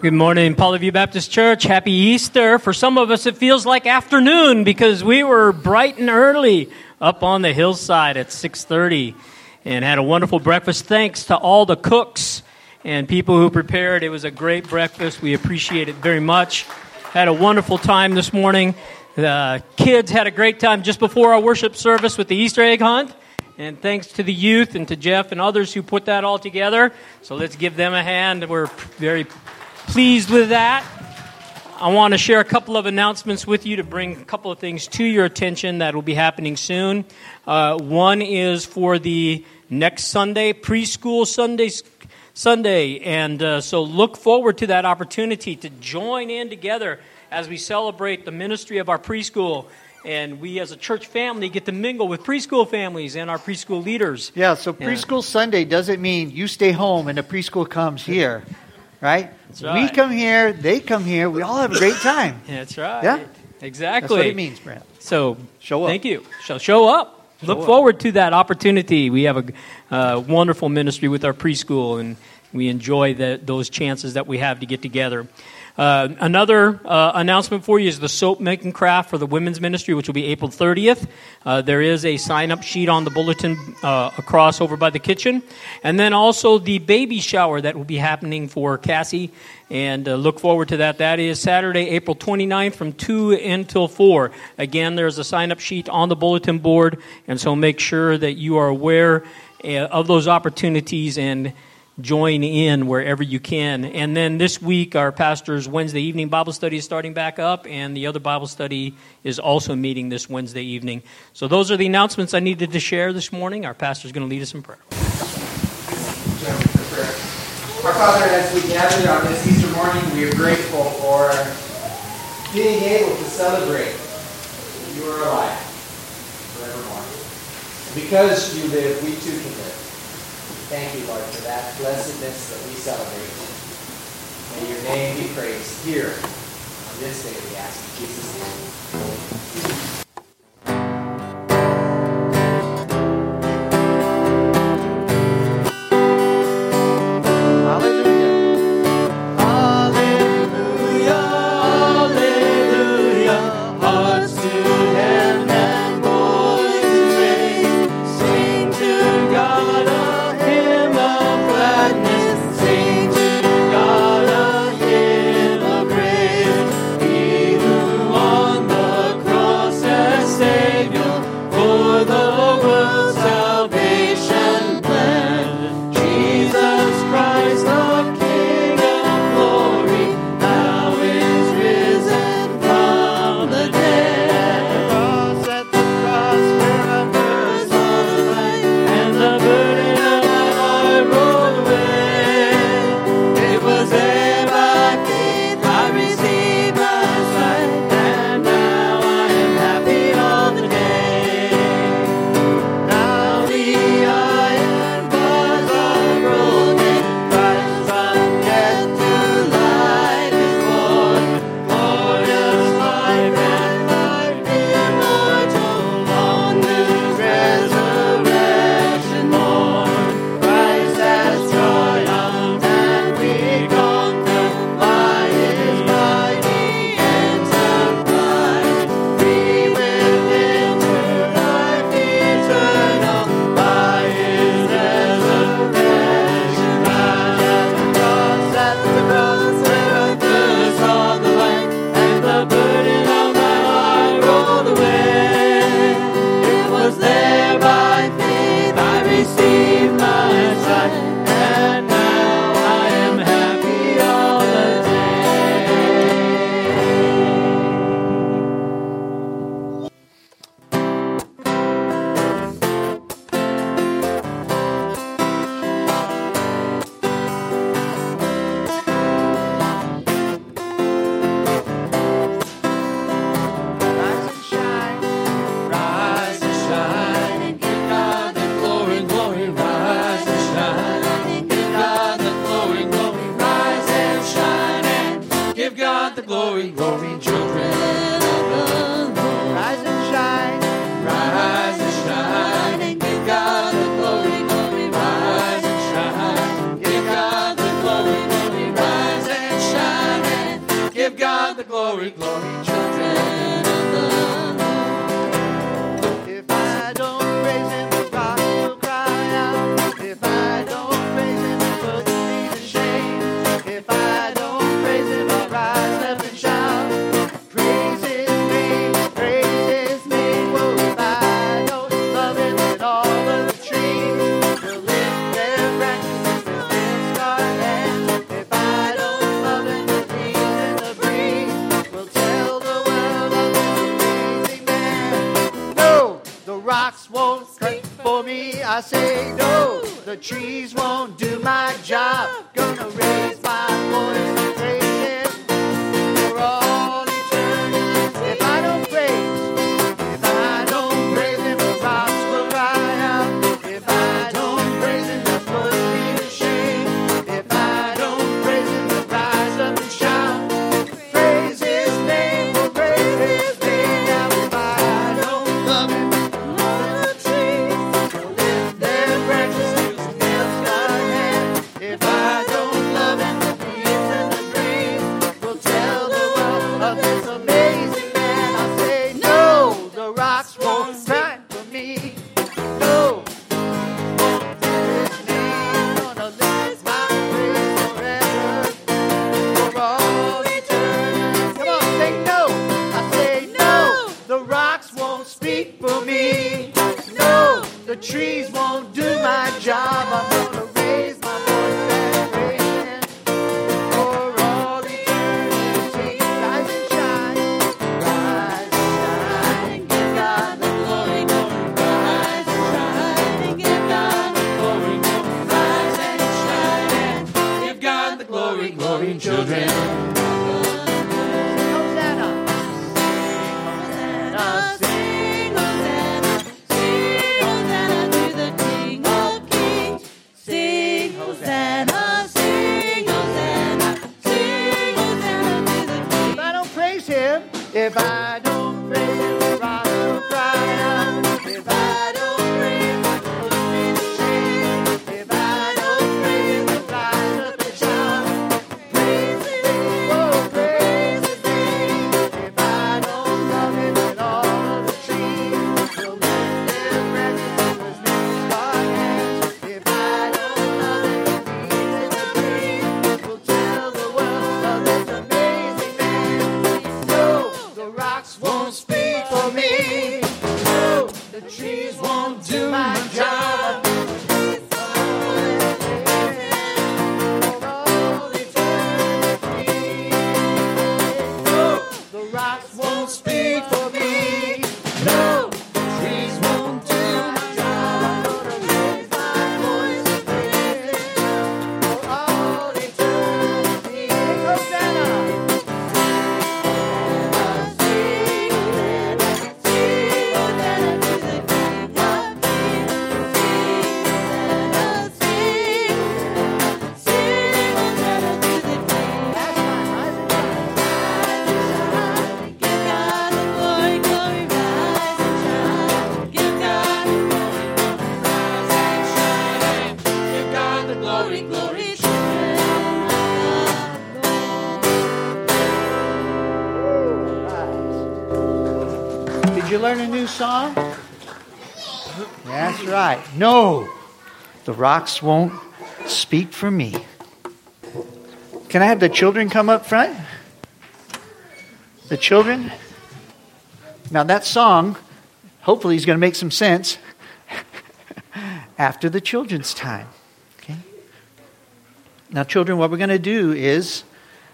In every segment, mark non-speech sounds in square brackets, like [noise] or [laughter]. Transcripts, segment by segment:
Good morning, Paula View Baptist Church. Happy Easter. For some of us, it feels like afternoon because we were bright and early up on the hillside at 6:30 and had a wonderful breakfast. Thanks to all the cooks and people who prepared. It was a great breakfast. We appreciate it very much. Had a wonderful time this morning. The kids had a great time just before our worship service with the Easter egg hunt. And thanks to the youth and to Jeff and others who put that all together. So let's give them a hand. We're very pleased with that. I want to share a couple of announcements with you to bring a couple of things to your attention that will be happening soon. Uh, one is for the next Sunday, preschool Sunday, Sunday, and uh, so look forward to that opportunity to join in together as we celebrate the ministry of our preschool. And we, as a church family, get to mingle with preschool families and our preschool leaders. Yeah, so preschool Sunday doesn't mean you stay home and the preschool comes here right? right? We come here, they come here, we all have a great time. [laughs] That's right. Yeah? Exactly. That's what it means, Brent. So, show up. Thank you. So, show up. Show Look up. forward to that opportunity. We have a uh, wonderful ministry with our preschool, and we enjoy the, those chances that we have to get together. Uh, another uh, announcement for you is the soap making craft for the women's ministry, which will be April 30th. Uh, there is a sign up sheet on the bulletin uh, across over by the kitchen. And then also the baby shower that will be happening for Cassie. And uh, look forward to that. That is Saturday, April 29th from 2 until 4. Again, there's a sign up sheet on the bulletin board. And so make sure that you are aware of those opportunities and join in wherever you can. And then this week, our pastor's Wednesday evening Bible study is starting back up, and the other Bible study is also meeting this Wednesday evening. So those are the announcements I needed to share this morning. Our pastor's going to lead us in prayer. Our Father, as we gather on this Easter morning, we are grateful for being able to celebrate you are alive forevermore. Because you live, we too can live. Thank you, Lord, for that blessedness that we celebrate. May your name be praised here on this day, we ask in Jesus' name. Rocks won't cut for me. I say no, the trees won't do my job. Gonna raise my voice song? That's right. No, the rocks won't speak for me. Can I have the children come up front? The children? Now, that song, hopefully, is going to make some sense [laughs] after the children's time. Okay? Now, children, what we're going to do is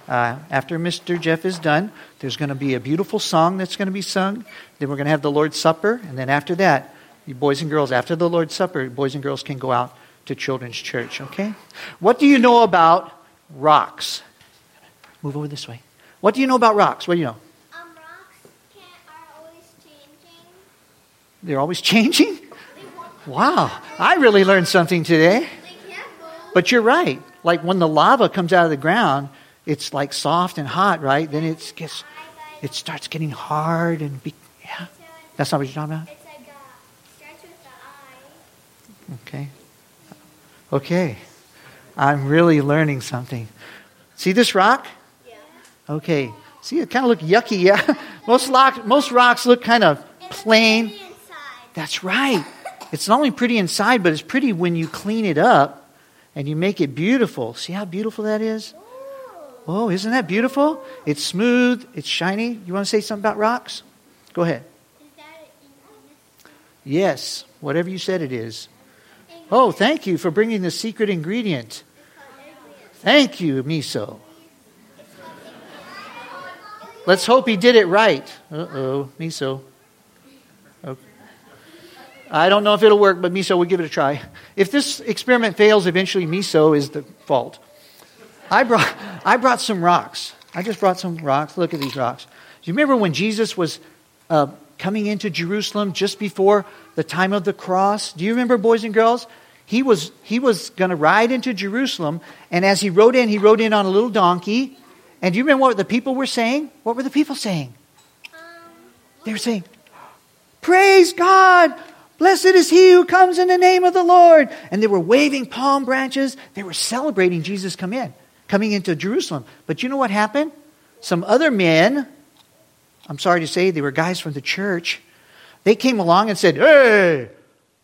uh, after Mr. Jeff is done, there's going to be a beautiful song that's going to be sung. Then we're going to have the Lord's Supper. And then after that, you boys and girls, after the Lord's Supper, boys and girls can go out to children's church, okay? What do you know about rocks? Move over this way. What do you know about rocks? What do you know? Um, rocks can, are always changing. They're always changing? Wow, I really learned something today. they can't move. But you're right. Like when the lava comes out of the ground, it's like soft and hot, right? Then it gets, it starts getting hard and be, yeah. That's not what you're talking about. It's like uh, a stretch with the eye. Okay. Okay. I'm really learning something. See this rock? Yeah. Okay. See, it kind of look yucky. Yeah, [laughs] most rock, most rocks look kind of plain. That's right. It's not only pretty inside, but it's pretty when you clean it up and you make it beautiful. See how beautiful that is? Oh, isn't that beautiful? It's smooth, it's shiny. You want to say something about rocks? Go ahead. Is that an Yes, whatever you said it is. Oh, thank you for bringing the secret ingredient. Thank you, miso. Let's hope he did it right. Uh oh, miso. Okay. I don't know if it'll work, but miso, we'll give it a try. If this experiment fails, eventually miso is the fault. I brought, I brought some rocks. I just brought some rocks. Look at these rocks. Do you remember when Jesus was uh, coming into Jerusalem just before the time of the cross? Do you remember, boys and girls? He was, he was going to ride into Jerusalem, and as he rode in, he rode in on a little donkey. And do you remember what the people were saying? What were the people saying? They were saying, Praise God! Blessed is he who comes in the name of the Lord. And they were waving palm branches. They were celebrating Jesus come in, coming into Jerusalem. But you know what happened? Some other men, I'm sorry to say, they were guys from the church, they came along and said, Hey,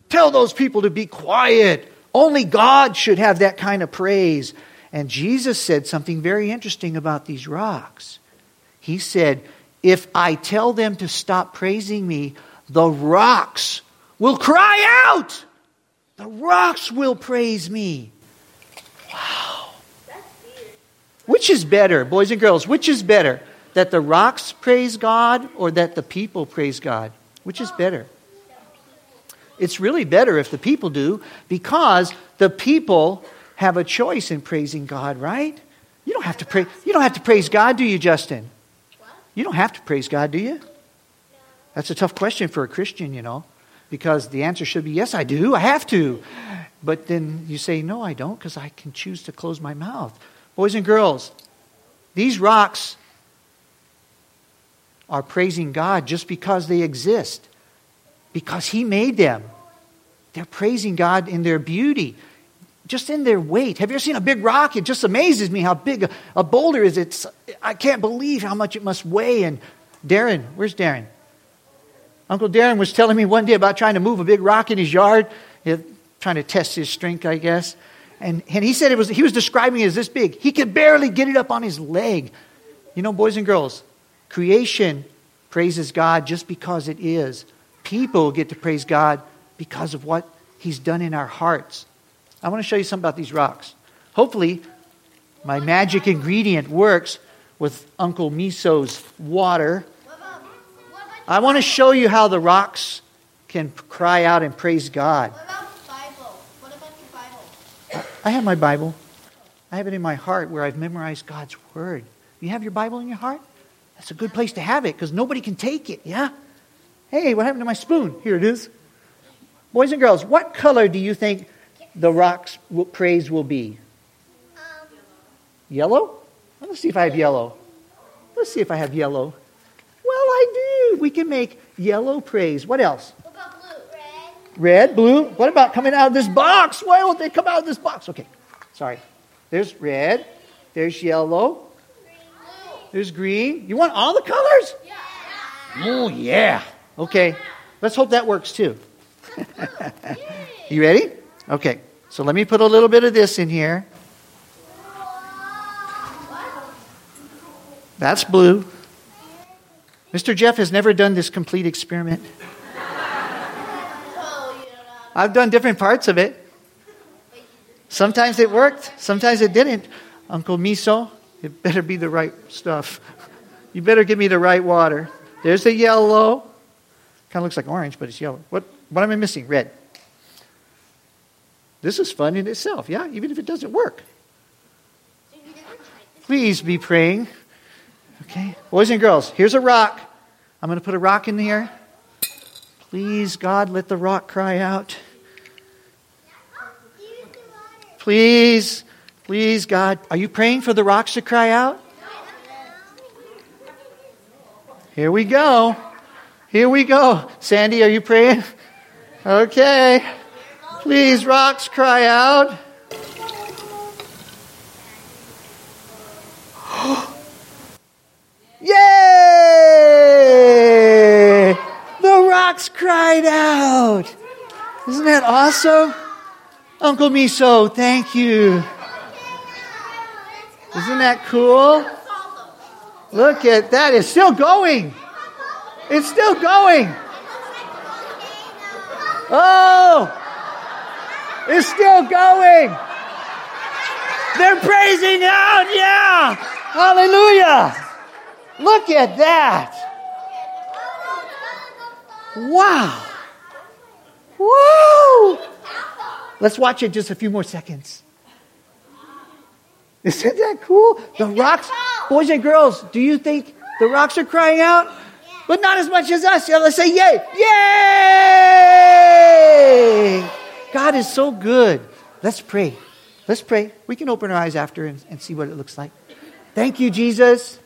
tell those people to be quiet. Only God should have that kind of praise. And Jesus said something very interesting about these rocks. He said, If I tell them to stop praising me, the rocks will cry out. The rocks will praise me. Wow. Which is better, boys and girls? Which is better? That the rocks praise God or that the people praise God? Which is better? It's really better if the people do because the people have a choice in praising God, right? You don't have to pray you don't have to praise God, do you, Justin? You don't have to praise God, do you? That's a tough question for a Christian, you know, because the answer should be yes, I do. I have to. But then you say no, I don't because I can choose to close my mouth. Boys and girls, these rocks are praising God just because they exist, because He made them. They're praising God in their beauty, just in their weight. Have you ever seen a big rock? It just amazes me how big a, a boulder is. It's, I can't believe how much it must weigh. And Darren, where's Darren? Uncle Darren was telling me one day about trying to move a big rock in his yard, trying to test his strength, I guess. And, and he said it was, he was describing it as this big. He could barely get it up on his leg. You know, boys and girls, creation praises God just because it is. People get to praise God because of what He's done in our hearts. I want to show you something about these rocks. Hopefully, my magic ingredient works with Uncle Miso's water. I want to show you how the rocks can cry out and praise God. What about the Bible? What about the Bible? I have my Bible. I have it in my heart where I've memorized God's Word. You have your Bible in your heart? That's a good place to have it because nobody can take it, yeah? Hey, what happened to my spoon? Here it is. Boys and girls, what color do you think the rock's praise will be? Um, Yellow? Let's see if I have yellow. Let's see if I have yellow. Well, I do. We can make yellow praise. What else? What about blue? Red. Red, blue. What about coming out of this box? Why won't they come out of this box? Okay, sorry. There's red. There's yellow. There's green. You want all the colors? Yeah. Oh, yeah. Okay, let's hope that works too. [laughs] you ready? Okay, so let me put a little bit of this in here. That's blue. Mr. Jeff has never done this complete experiment. I've done different parts of it. Sometimes it worked, sometimes it didn't. Uncle Miso, it better be the right stuff. You better give me the right water. There's the yellow. Kind of looks like orange, but it's yellow. What, what am I missing? Red. This is fun in itself, yeah? Even if it doesn't work. Please be praying. Okay? Boys and girls, here's a rock. I'm going to put a rock in here. Please, God, let the rock cry out. Please, please, God. Are you praying for the rocks to cry out? Here we go. Here we go. Sandy, are you praying? Okay. Please, rocks, cry out. rocks out. Isn't that awesome? Uncle Miso, thank you. Isn't that cool? Look at that. It's still going. It's still going. Oh, it's still going. They're praising out. Yeah. Hallelujah. Look at that. Wow. Woo! Let's watch it just a few more seconds. Isn't that cool? The rocks, boys and girls, do you think the rocks are crying out? But not as much as us. Yeah, let's say yay. Yay! God is so good. Let's pray. Let's pray. We can open our eyes after and, and see what it looks like. Thank you, Jesus,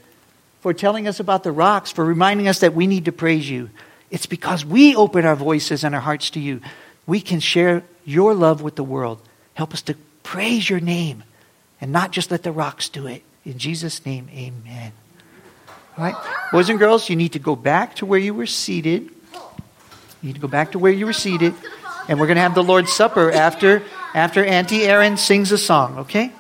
for telling us about the rocks, for reminding us that we need to praise you. It's because we open our voices and our hearts to you. We can share your love with the world. Help us to praise your name and not just let the rocks do it. In Jesus' name, amen. All right. Boys and girls, you need to go back to where you were seated. You need to go back to where you were seated. And we're going to have the Lord's Supper after, after Auntie Erin sings a song, okay?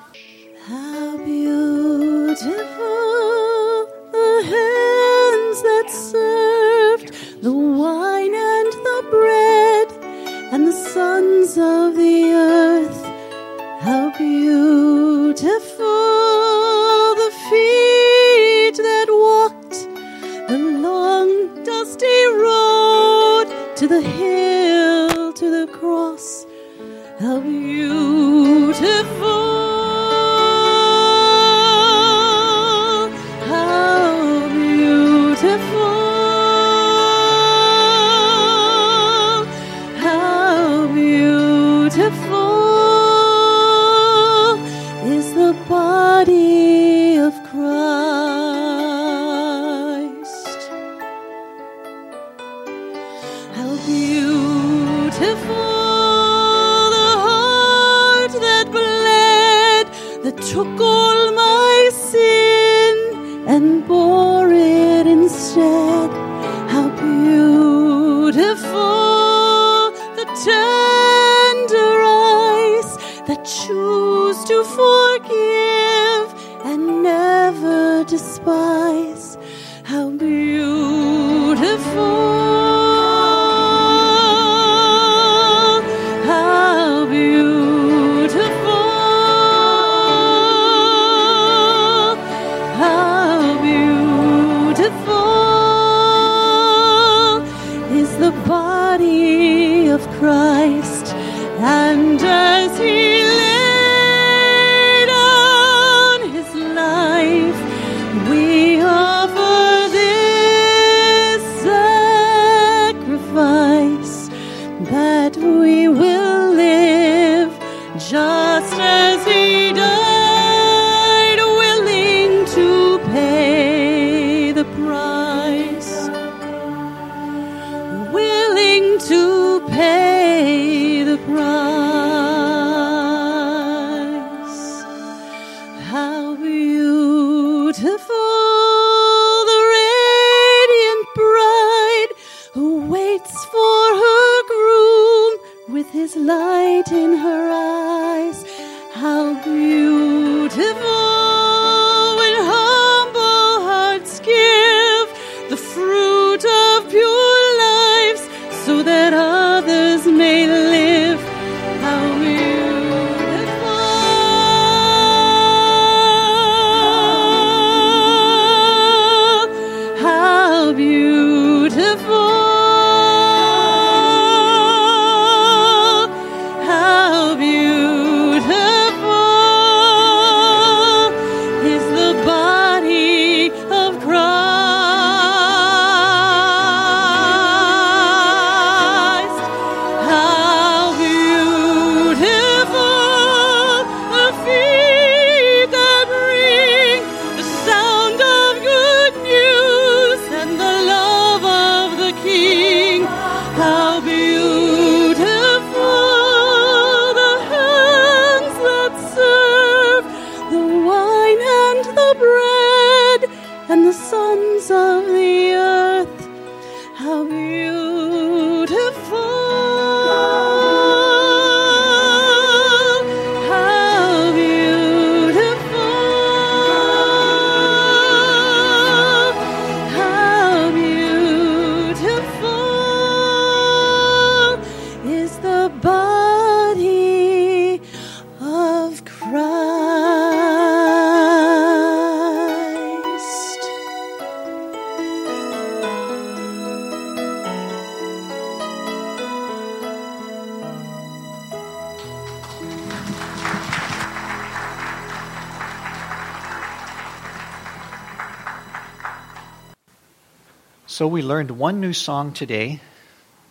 So we learned one new song today,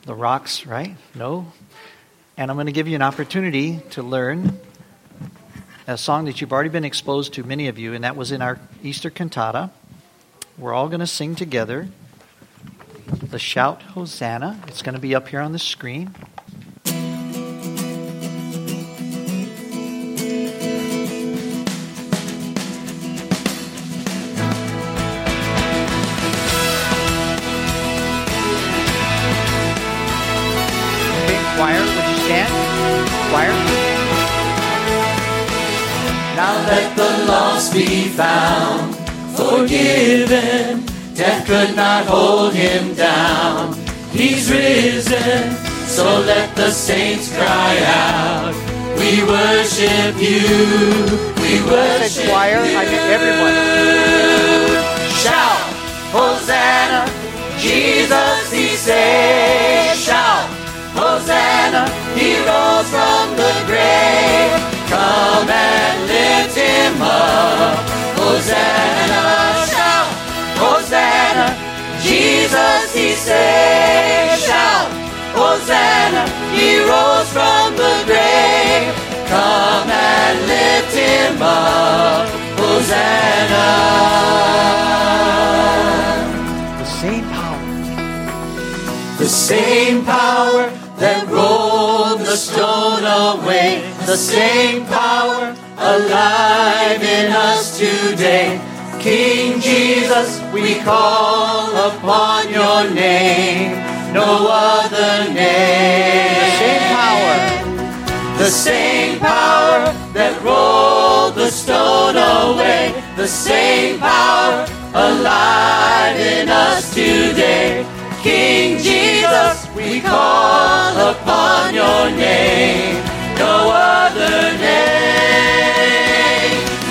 The Rocks, right? No? And I'm going to give you an opportunity to learn a song that you've already been exposed to, many of you, and that was in our Easter cantata. We're all going to sing together the shout Hosanna. It's going to be up here on the screen. Now let the lost be found, forgiven. Death could not hold him down. He's risen, so let the saints cry out. We worship you, we worship choir, I meant everyone. Shout, Hosanna, Jesus he saves. Shout, Hosanna, he rose from the grave. Come and lift him up. Hosanna, shout, Hosanna, Jesus he saved, Shout, Hosanna, he rose from the grave. Come and lift him up. Hosanna. The same power. The same power that rolled the stone away, the same power alive in us today. King Jesus, we call upon your name, no other name. The same power. The same power that rolled the stone away, the same power alive in us today. King Jesus, we call upon your name, no other name.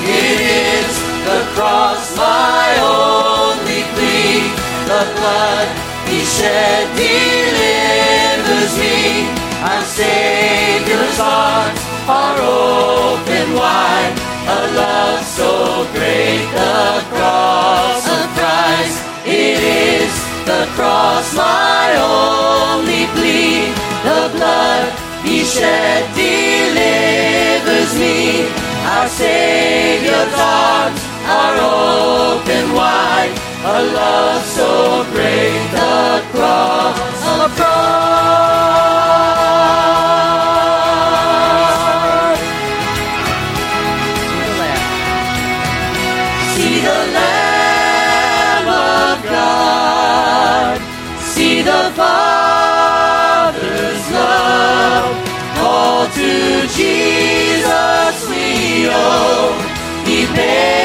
It is the cross, my only plea, the blood he shed delivers me. Our Savior's arms are open wide. A love so great, the cross of Christ. It is the cross, my only plea. The blood shed delivers me. Our Savior's arms are open wide. A love so great, the cross Christ. See the Lamb. Of God. See the Father's we owe. He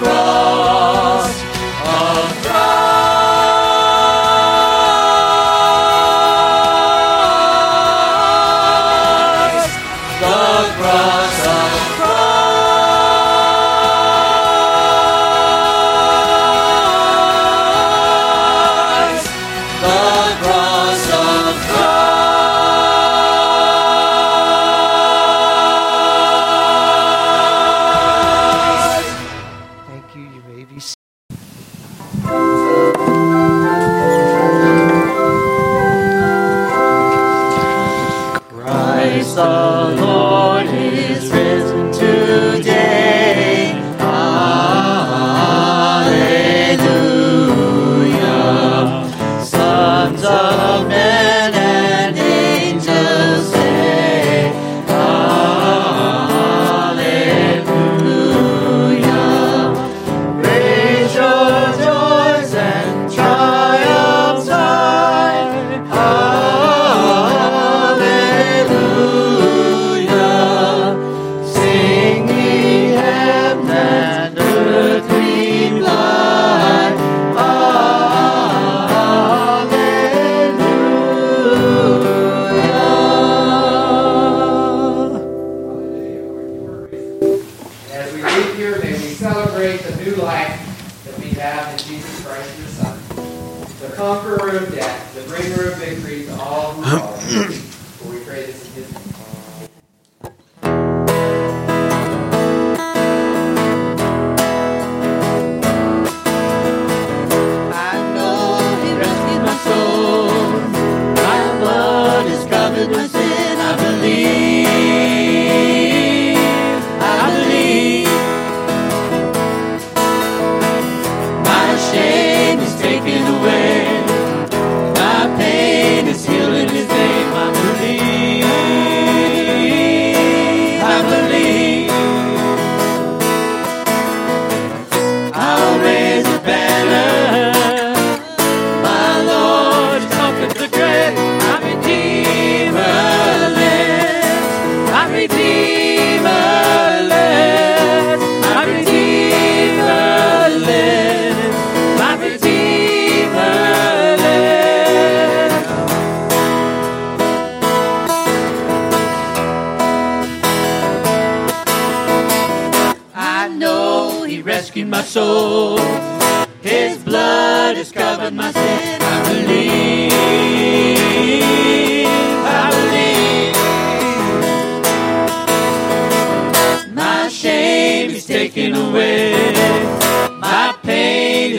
cross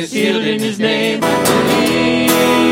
is healed in His name. I believe.